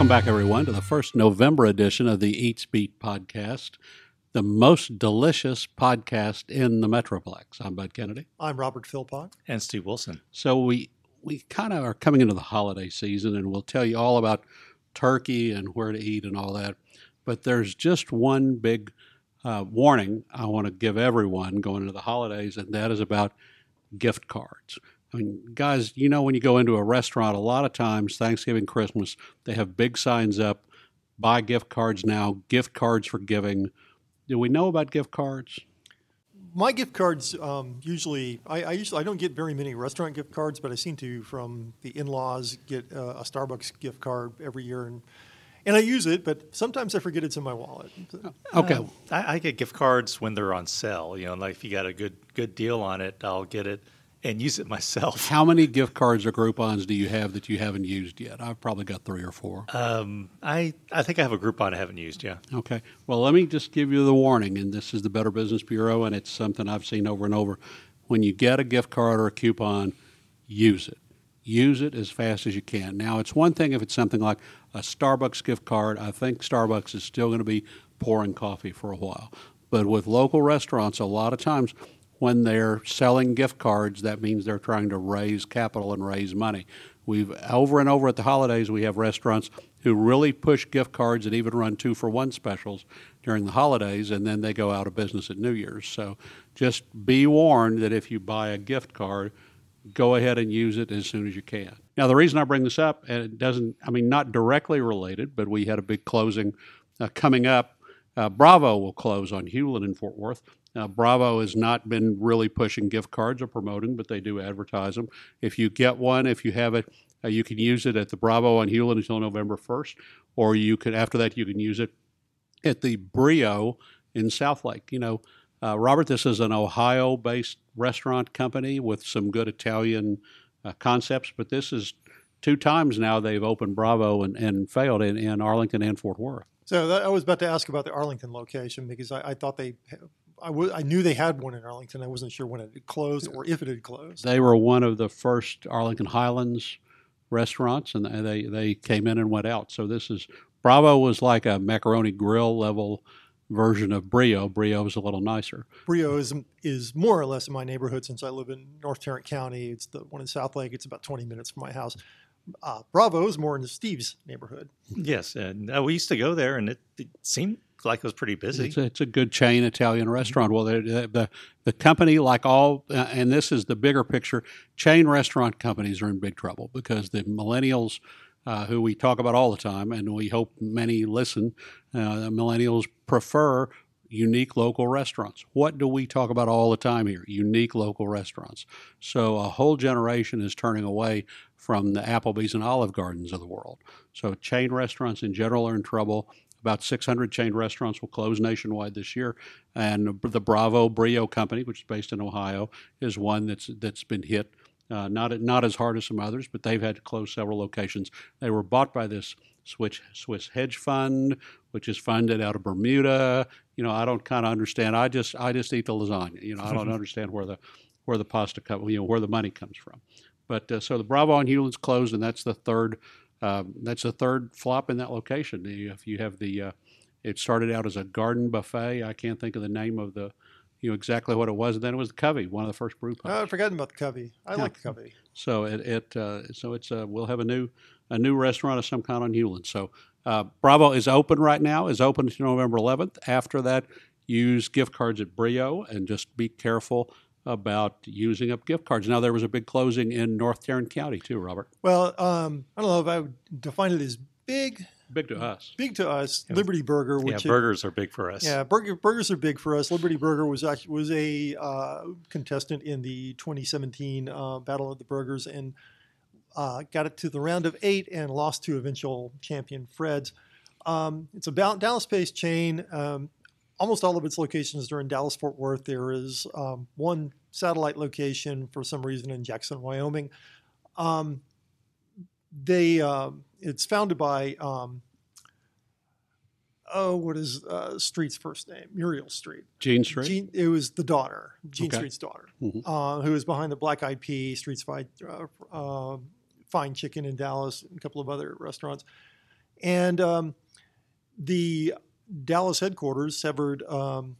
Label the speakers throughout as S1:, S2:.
S1: Welcome back, everyone, to the first November edition of the Eats Beat podcast, the most delicious podcast in the Metroplex. I'm Bud Kennedy.
S2: I'm Robert Philpott.
S3: And Steve Wilson.
S1: So we we kind of are coming into the holiday season, and we'll tell you all about turkey and where to eat and all that. But there's just one big uh, warning I want to give everyone going into the holidays, and that is about gift cards. I mean, guys, you know, when you go into a restaurant, a lot of times, Thanksgiving, Christmas, they have big signs up buy gift cards now, gift cards for giving. Do we know about gift cards?
S2: My gift cards um, usually, I, I, usually, I don't get very many restaurant gift cards, but I seem to from the in-laws get uh, a Starbucks gift card every year, and and I use it, but sometimes I forget it's in my wallet.
S1: Okay,
S3: Uh, I, I get gift cards when they're on sale. You know, like if you got a good good deal on it, I'll get it and use it myself.
S1: how many gift cards or Groupons do you have that you haven't used yet? I've probably got three or four.
S3: Um, I I think I have a Groupon I haven't used. Yeah.
S1: Okay. Well, let me just give you the warning, and this is the Better Business Bureau, and it's something I've seen over and over. When you get a gift card or a coupon, use it. Use it as fast as you can. Now, it's one thing if it's something like a Starbucks gift card. I think Starbucks is still going to be pouring coffee for a while. But with local restaurants, a lot of times when they're selling gift cards, that means they're trying to raise capital and raise money. We've over and over at the holidays, we have restaurants who really push gift cards and even run two for one specials during the holidays, and then they go out of business at New Year's. So just be warned that if you buy a gift card, go ahead and use it as soon as you can. Now, the reason I bring this up, and it doesn't, I mean, not directly related, but we had a big closing uh, coming up. Uh, Bravo will close on Hulen in Fort Worth. Now, Bravo has not been really pushing gift cards or promoting, but they do advertise them. If you get one, if you have it, uh, you can use it at the Bravo on Hulen until November 1st, or you could, after that, you can use it at the Brio in Southlake. You know, uh, Robert, this is an Ohio based restaurant company with some good Italian uh, concepts, but this is two times now they've opened Bravo and, and failed in, in Arlington and Fort Worth.
S2: So that, I was about to ask about the Arlington location because I, I thought they, I, w- I knew they had one in Arlington. I wasn't sure when it had closed or if it had closed.
S1: They were one of the first Arlington Highlands restaurants, and they, they came in and went out. So this is Bravo was like a macaroni grill level version of Brio. Brio is a little nicer.
S2: Brio is is more or less in my neighborhood since I live in North Tarrant County. It's the one in South Lake. It's about 20 minutes from my house. Uh, Bravo is more in Steve's neighborhood.
S3: Yes, and uh, we used to go there, and it, it seemed like it was pretty busy.
S1: It's a, it's a good chain Italian restaurant. Well, the the, the company, like all, uh, and this is the bigger picture. Chain restaurant companies are in big trouble because the millennials, uh, who we talk about all the time, and we hope many listen, uh, millennials prefer unique local restaurants. What do we talk about all the time here? Unique local restaurants. So a whole generation is turning away from the Applebee's and Olive Gardens of the world. So chain restaurants in general are in trouble. About 600 chain restaurants will close nationwide this year, and the Bravo Brio Company, which is based in Ohio, is one that's that's been hit. Uh, not not as hard as some others, but they've had to close several locations. They were bought by this Swiss Swiss hedge fund, which is funded out of Bermuda. You know, I don't kind of understand. I just I just eat the lasagna. You know, I don't understand where the where the pasta come, you know, where the money comes from. But uh, so the Bravo on Hulen's closed, and that's the third. Um, that's the third flop in that location. If you have the, uh, it started out as a garden buffet. I can't think of the name of the, you know exactly what it was. And then it was the Covey, one of the first brew pubs.
S2: Oh, I'd forgotten about the Covey. I
S1: Yeah.
S2: like the Covey.
S1: So it, it uh, so it's uh, we'll have a new a new restaurant of some kind on Hulen. So uh, Bravo is open right now. Is open until November 11th. After that, use gift cards at Brio and just be careful about using up gift cards. Now there was a big closing in North Tarrant County too, Robert.
S2: Well, um, I don't know if I would define it as big.
S1: Big to us.
S2: Big to us,
S3: Yeah.
S2: Liberty Burger,
S3: yeah,
S2: which
S3: burgers are big for us.
S2: Yeah, burger, burgers are big for us. Liberty Burger was actually was a uh, contestant in the 2017 uh, Battle of the Burgers and uh, got it to the round of eight and lost to eventual champion Fred's. Um, it's a Dallas-based chain. Um, almost all of its locations are in Dallas Fort Worth. There is um, one satellite location for some reason in Jackson, Wyoming. Um, they um it's founded by um, oh, what is uh, Street's first name? Muriel Street.
S1: Gene Street.
S2: Jean, it was the daughter, Gene
S1: Okay.
S2: Street's daughter,
S1: Mhm.
S2: uh, who was behind the Black Eyed Pea, Street's Fine, uh, uh, Fine Chicken in Dallas, and a couple of other restaurants. And um, the Dallas headquarters severed um,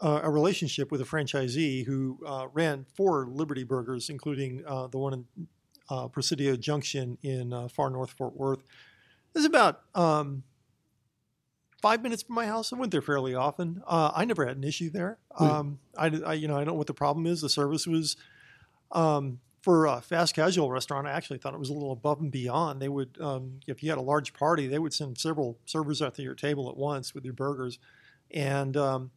S2: uh, a relationship with a franchisee who uh, ran four Liberty Burgers, including uh, the one in uh, Presidio Junction in uh, far north Fort Worth. It's about um, five minutes from my house. I went there fairly often. Uh, I never had an issue there. Um, I, I, you know, I don't know what the problem is. The service was um, for a fast casual restaurant. I actually thought it was a little above and beyond. They would, um, if you had a large party, they would send several servers out to your table at once with your burgers, and um,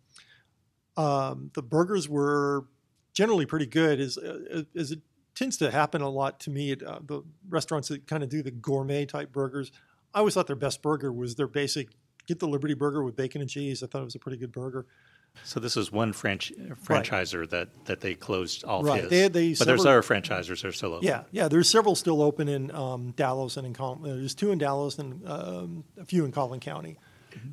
S2: um, the burgers were generally pretty good. As uh, as it tends to happen a lot to me at uh, the restaurants that kind of do the gourmet type burgers. I always thought their best burger was their basic get the Liberty Burger with bacon and cheese. I thought it was a pretty good burger.
S3: So this is one franch- franchiser that, that they closed all
S2: Right.
S3: his.
S2: They- they
S3: but there's other franchisers that are still open.
S2: Yeah, yeah. There's several still open in um, Dallas and in Col- uh, there's two in Dallas and um, a few in Collin County.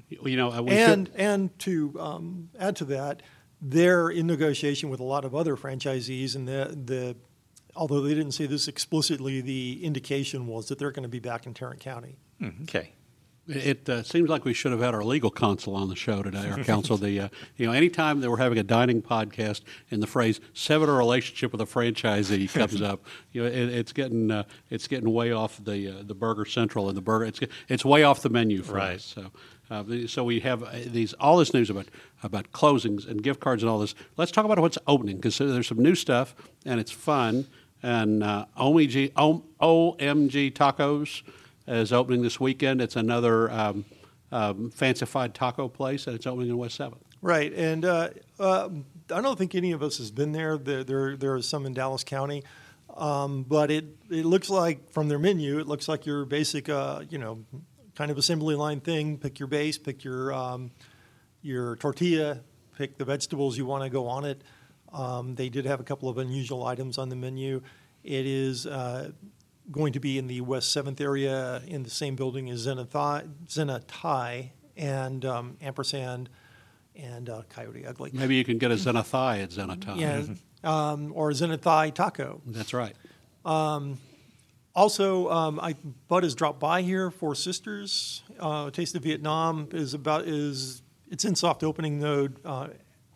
S1: You know, we
S2: and
S1: should,
S2: and to um, add to that, they're in negotiation with a lot of other franchisees, and the the although they didn't say this explicitly, the indication was that they're going to be back in Tarrant County.
S3: Hmm, okay.
S1: It uh, seems like we should have had our legal counsel on the show today, our counsel. The uh, you know, anytime that we're having a dining podcast and the phrase "sever a relationship with a franchisee" comes up, you know, it, it's getting uh, it's getting way off the uh, the Burger Central and the burger. It's it's way off the menu for
S3: Right.
S1: us. So. Uh, so we have uh, these all this news about about closings and gift cards and all this. Let's talk about what's opening because there's some new stuff and it's fun. And uh, OMG, OMG Tacos is opening this weekend. It's another um, um, fancified taco place, and it's opening in West Seventh.
S2: Right, and uh, uh, I don't think any of us has been there. There, there, there are some in Dallas County, um, but it it looks like from their menu, it looks like your basic, uh, you know, kind of assembly line thing. Pick your base, pick your um, your tortilla, pick the vegetables you want to go on it. Um, they did have a couple of unusual items on the menu. It is uh, going to be in the West Seventh area in the same building as Zenathi, Zenatai and um, Ampersand and uh, Coyote Ugly.
S1: Maybe you can get a Zenathai at Zenathai.
S2: Yeah, um, or Zenathai Taco.
S1: That's right.
S2: Also, um, I Bud has dropped by here. Four Sisters, uh, Taste of Vietnam is about is it's in soft opening mode uh,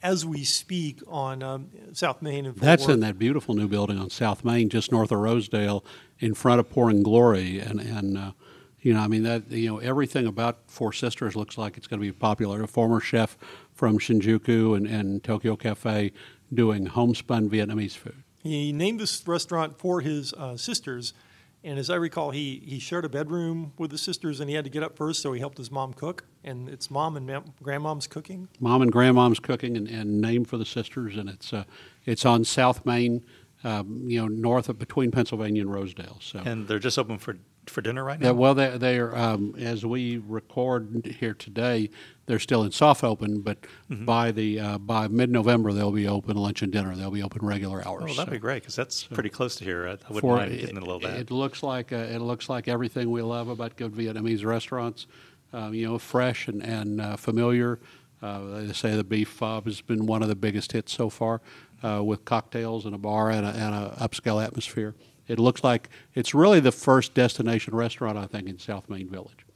S2: as we speak on um, South Main and Fort
S1: That's
S2: Worth.
S1: in that beautiful new building on South Main, just north of Rosedale, in front of Pouring Glory, and and uh, you know, I mean that you know everything about Four Sisters looks like it's going to be popular. A former chef from Shinjuku and, and Tokyo Cafe doing homespun Vietnamese food.
S2: He named this restaurant for his uh, sisters, and as I recall, he he shared a bedroom with the sisters, and he had to get up first, so he helped his mom cook. And it's mom and ma- grandmom's cooking.
S1: Mom and Grandmom's cooking, and, and named for the sisters, and it's uh, it's on South Main, um, you know, north of between Pennsylvania and Rosedale. So.
S3: And they're just open for, for dinner right now?
S1: Yeah, well, they they are um, as we record here today. They're still in soft open, but
S3: Mm-hmm.
S1: by the uh, by mid November they'll be open lunch and dinner. They'll be open regular hours.
S3: oh, that'd
S1: So
S3: be great because that's pretty close to here. I, I wouldn't
S1: for-
S3: mind getting a little bit.
S1: It looks like uh, it looks like everything we love about good Vietnamese restaurants. Um, you know, fresh and and uh, familiar. Uh, they say the beef pho has been one of the biggest hits so far, uh, with cocktails and a bar and an upscale atmosphere. It looks like it's really the first destination restaurant I think in South Main Village.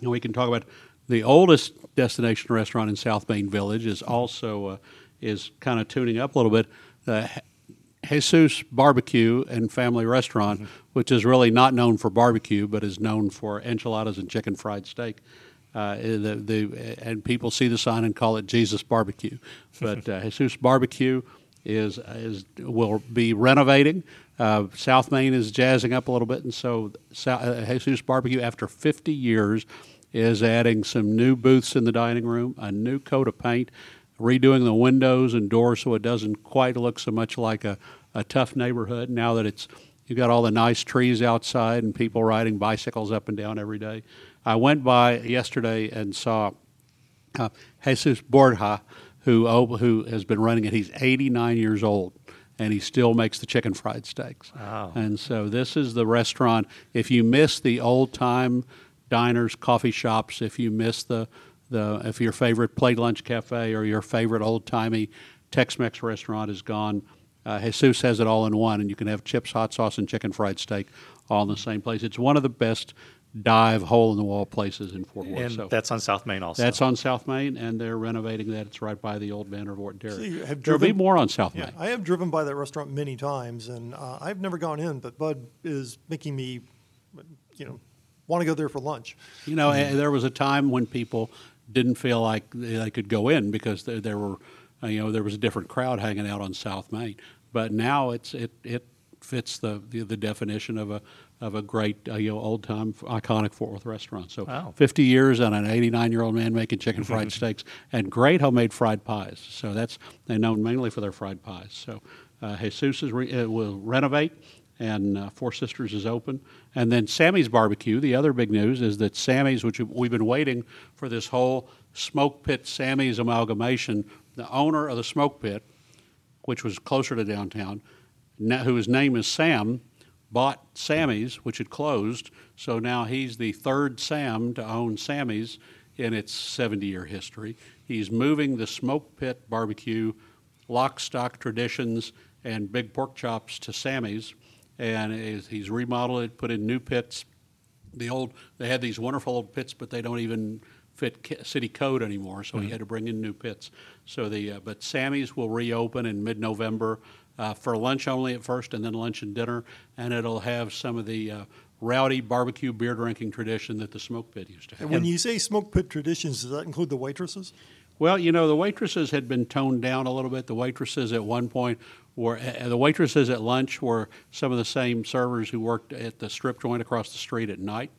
S1: Know, we can talk about the oldest destination restaurant in South Main Village is also uh, is kind of tuning up a little bit. Uh, Jesus Barbecue and Family Restaurant, which is really not known for barbecue, but is known for enchiladas and chicken fried steak. Uh, the, the, and people see the sign and call it Jesus Barbecue. But uh, Jesus Barbecue is, is will be renovating. Uh, South Main is jazzing up a little bit, and so uh, Jesus Barbecue, after 50 years, is adding some new booths in the dining room, a new coat of paint, redoing the windows and doors so it doesn't quite look so much like a, a tough neighborhood now that it's you've got all the nice trees outside and people riding bicycles up and down every day. I went by yesterday and saw uh, Jesus Borja, who oh, who has been running it. He's 89 years old, and he still makes the chicken fried steaks.
S3: Wow.
S1: And so this is the restaurant. If you miss the old time diners, coffee shops, if you miss the the if your favorite plate lunch cafe or your favorite old timey Tex-Mex restaurant is gone, uh, Jesus has it all in one, and you can have chips, hot sauce, and chicken fried steak all in the same place. It's one of the best dive hole in the wall places in Fort Worth.
S3: And
S1: so
S3: that's on South Main also.
S1: that's on South Main, and they're renovating that. It's right by the old Vandervoort
S2: So
S1: Dairy.
S2: you have
S1: There'll be
S2: driven-
S1: more on South
S2: Yeah,
S1: Main.
S2: I have driven by that restaurant many times, and uh, I've never gone in, but Bud is making me, you know, want to go there for lunch.
S1: You know, eh, there was a time when people didn't feel like they could go in because there, there were, uh, you know, there was a different crowd hanging out on South Main. But now it's it it fits the the, the definition of a of a great uh, you know old time iconic Fort Worth restaurant. So
S3: Wow.
S1: 50 years and an 89 year old man making chicken fried steaks and great homemade fried pies. So that's they're known mainly for their fried pies. So uh, Jesus is re, uh, will renovate and uh, Four Sisters is open. And then Sammy's Barbecue. The other big news is that Sammy's, which we've been waiting for this whole smoke pit Sammy's amalgamation. The owner of the smoke pit, which was closer to downtown, na- whose name is Sam, bought Sammy's, which had closed. So now he's the third Sam to own Sammy's in its 70 year history. He's moving the smoke pit barbecue, lock, stock traditions, and big pork chops to Sammy's. And he's remodeled it, put in new pits. The old, they had these wonderful old pits, but they don't even fit city code anymore. So he had to bring in new pits. So the, uh, but Sammy's will reopen in mid-November uh, for lunch only at first, and then lunch and dinner, and it'll have some of the uh, rowdy barbecue beer drinking tradition that the smoke pit used to have.
S2: And when you say smoke pit traditions, does that include the waitresses?
S1: Well, you know, the waitresses had been toned down a little bit. The waitresses at one point were, uh, the waitresses at lunch were some of the same servers who worked at the strip joint across the street at night.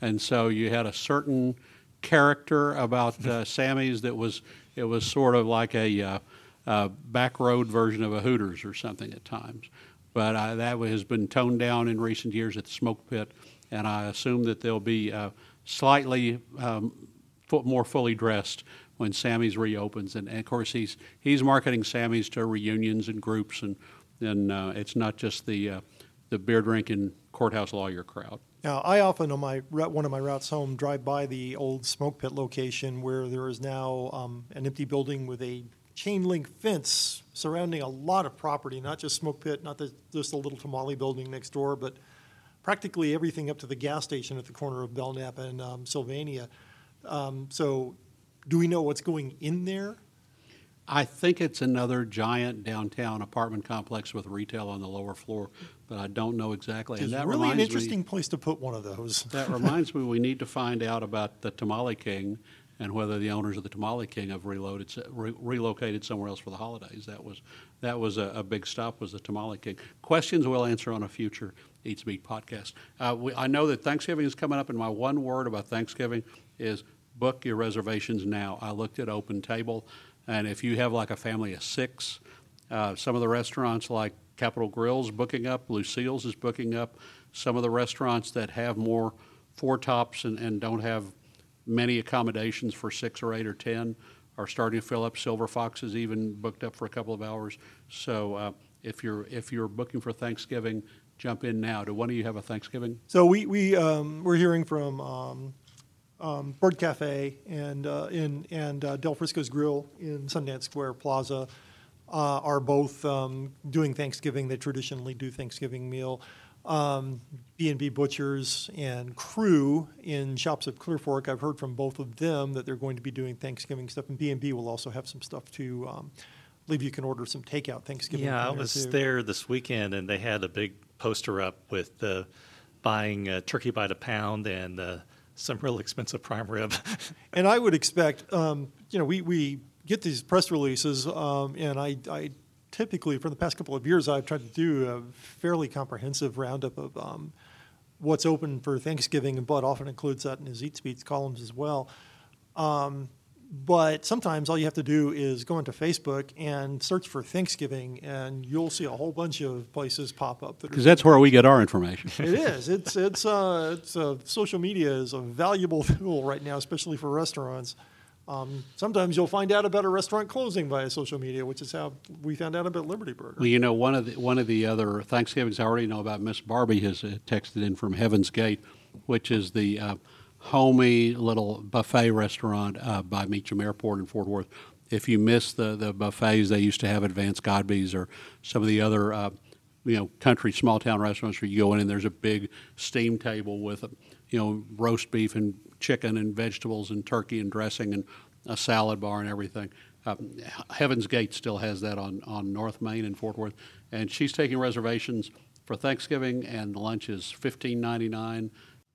S1: And so you had a certain character about uh, Sammy's that was, it was sort of like a uh, uh, back road version of a Hooters or something at times. But that has been toned down in recent years at the smoke pit, and I assume that they'll be uh, slightly um, more fully dressed when Sammy's reopens. And, and of course, he's he's marketing Sammy's to reunions and groups, and and uh, it's not just the uh, the beer drinking courthouse lawyer crowd.
S2: Now, I often on my one of my routes home drive by the old smoke pit location where there is now um, an empty building with a chain link fence surrounding a lot of property, not just smoke pit, not the, just the little tamale building next door, but practically everything up to the gas station at the corner of Belknap and um, Sylvania. Um, so, do we know what's going in there?
S1: I think it's another giant downtown apartment complex with retail on the lower floor, but I don't know exactly.
S2: It's
S1: and that
S2: really an
S1: reminds me-
S2: interesting place to put one of those.
S1: That reminds me, we need to find out about the Tamale King and whether the owners of the Tamale King have reloaded, re- relocated somewhere else for the holidays. That was that was a, a big stop. Was the Tamale King? Questions we'll answer on a future Eats Beat podcast. Uh, we, I know that Thanksgiving is coming up, and my one word about Thanksgiving is book your reservations now. I looked at Open Table, and if you have like a family of six, uh, some of the restaurants like Capital Grille's booking up, Lucille's is booking up. Some of the restaurants that have more four tops and, and don't have many accommodations for six or eight or ten are starting to fill up. Silver Fox is even booked up for a couple of hours. So uh, if you're if you're booking for Thanksgiving, jump in now. Do one of you have a Thanksgiving?
S2: So we we um, we're hearing from um, um, Bird Cafe and uh, in and uh, Del Frisco's Grill in Sundance Square Plaza uh, are both um, doing Thanksgiving. They traditionally do Thanksgiving meal. Um, B&B Butchers and Crew in Shops of Clear Fork. I've heard from both of them that they're going to be doing Thanksgiving stuff, and B&B will also have some stuff to. Um, I believe you can order some takeout Thanksgiving.
S3: Yeah, I
S2: there,
S3: was
S2: too.
S3: there this weekend, and they had a big poster up with uh, buying uh, turkey by the pound and uh, some real expensive prime rib.
S2: And I would expect, um, you know, we, we get these press releases, um, and I, I typically, for the past couple of years, I've tried to do a fairly comprehensive roundup of um, what's open for Thanksgiving, and Bud often includes that in his Eats Beat columns as well. Um, but sometimes all you have to do is go into Facebook and search for Thanksgiving, and you'll see a whole bunch of places pop up that
S1: Because that's where we get our information.
S2: it is. It's it's uh, it's uh, social media is a valuable tool right now, especially for restaurants. Um, sometimes you'll find out about a restaurant closing via social media, which is how we found out about Liberty Burger.
S1: Well, you know, one of the one of the other Thanksgivings I already know about. Miss Barbie has uh, texted in from Heaven's Gate, which is the uh, homey little buffet restaurant uh, by Meacham Airport in Fort Worth. If you miss the the buffets they used to have at Advanced Godby's or some of the other uh, you know country small town restaurants where you go in and there's a big steam table with you know, roast beef and chicken and vegetables and turkey and dressing and a salad bar and everything. Um, Heaven's Gate still has that on, on North Main in Fort Worth, and she's taking reservations for Thanksgiving, and lunch is fifteen ninety nine,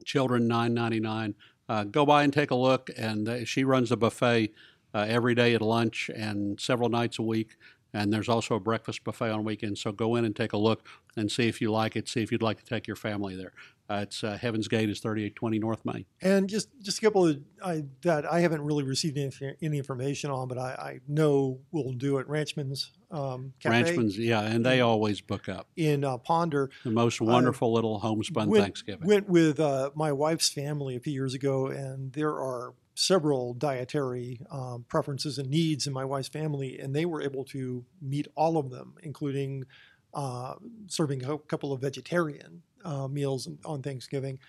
S1: children nine ninety nine. Uh, go by and take a look, and she runs a buffet uh, every day at lunch and several nights a week. And there's also a breakfast buffet on weekends. So go in and take a look and see if you like it. See if you'd like to take your family there. Uh, it's uh, Heaven's Gate is 3820 North Main.
S2: And just just a couple of I, that I haven't really received any, any information on, but I, I know we'll do it. Ranchman's um, Cafe
S1: Ranchman's, yeah, and they always book up.
S2: in uh, Ponder.
S1: The most wonderful little homespun
S2: went,
S1: Thanksgiving.
S2: Went with uh, my wife's family a few years ago, and there are several dietary um, preferences and needs in my wife's family, and they were able to meet all of them, including uh, serving a couple of vegetarian uh, meals on Thanksgiving.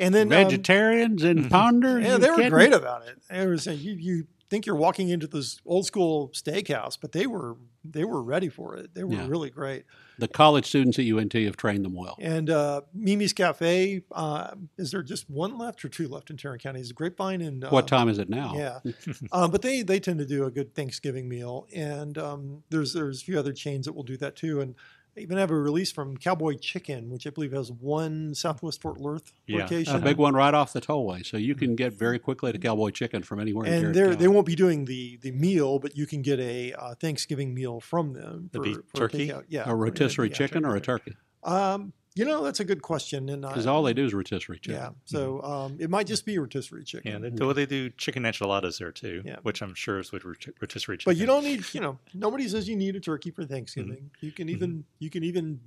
S2: And then um,
S1: Vegetarians in Ponder?
S2: yeah, they were
S1: kidding?
S2: great about it. They were saying you, you think you're walking into this old school steakhouse, but they were they were ready for it. They were
S1: Yeah.
S2: really great.
S1: The college students at UNT have trained them well.
S2: And uh, Mimi's Cafe, uh, is there just one left or two left in Tarrant County? Is it Grapevine and uh,
S1: What time is it now?
S2: Yeah, um, but they they tend to do a good Thanksgiving meal, and um, there's there's a few other chains that will do that too, and they even have a release from Cowboy Chicken, which I believe has one Southwest Fort Worth
S3: Yeah.
S2: location.
S1: A big one right off the tollway, so you can get very quickly to Cowboy Chicken from anywhere.
S2: and they they won't be doing the the meal, but you can get a uh, Thanksgiving meal from them.
S3: The
S2: for,
S3: beef
S2: for
S3: turkey?
S2: yeah,
S1: a rotisserie
S2: yeah,
S1: chicken or a turkey?
S2: Um, you know, that's a good question, and
S1: Because all they do is rotisserie chicken.
S2: yeah, so um, it might just be rotisserie chicken.
S3: Yeah, they, well, they do chicken enchiladas there too,
S2: Yeah.
S3: which I'm sure is with rotisserie chicken.
S2: But you don't need, you know, nobody says you need a turkey for Thanksgiving.
S3: Mm-hmm.
S2: You can even you can even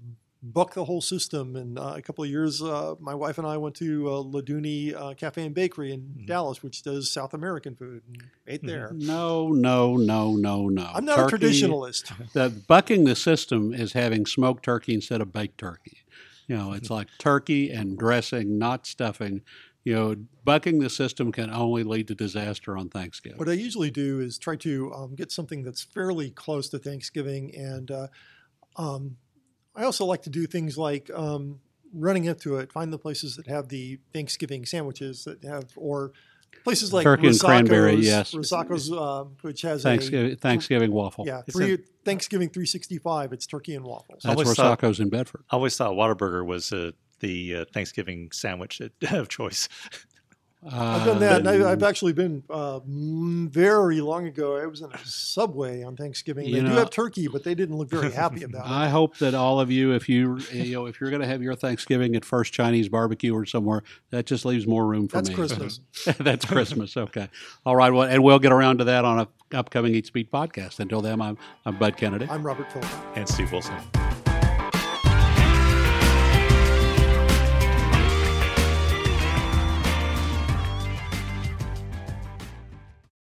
S2: buck the whole system. And uh, a couple of years, uh, my wife and I went to uh, La Duni uh, Cafe and Bakery in
S3: Mm-hmm.
S2: Dallas, which does South American food, and ate there.
S1: No, no, no, no, no.
S2: I'm not a traditionalist.
S1: The bucking the system is having smoked turkey instead of baked turkey. You know, it's like turkey and dressing, not stuffing. You know, bucking the system can only lead to disaster on Thanksgiving.
S2: What I usually do is try to um, get something that's fairly close to Thanksgiving, and uh, um, I also like to do things like um, running into it, find the places that have the Thanksgiving sandwiches that have, or places like
S1: Turkey and cranberry, yes.
S2: Rosacco's, um, which has
S1: Thanksgiving, Thanksgiving waffle.
S2: yeah
S3: It's
S2: three, Thanksgiving 365. It's turkey and waffles.
S1: That's
S3: always thought-
S1: in Bedford.
S3: I always thought Whataburger was uh, the uh, Thanksgiving sandwich of choice.
S2: I've done that, and I, I've actually been uh, mm, very long ago. I was in a subway on Thanksgiving. They
S1: You
S2: do have turkey, but they didn't look very happy about it.
S1: I hope that all of you, if you you know, if you're going to have your Thanksgiving at First Chinese Barbecue or somewhere, that just leaves more room for
S2: That's
S1: me.
S2: That's Christmas.
S1: That's Christmas. Okay. All right. Well, and we'll get around to that on an upcoming Eats Beat podcast. Until then, I'm, I'm Bud Kennedy.
S2: I'm Robert Philpott.
S3: and Steve Wilson.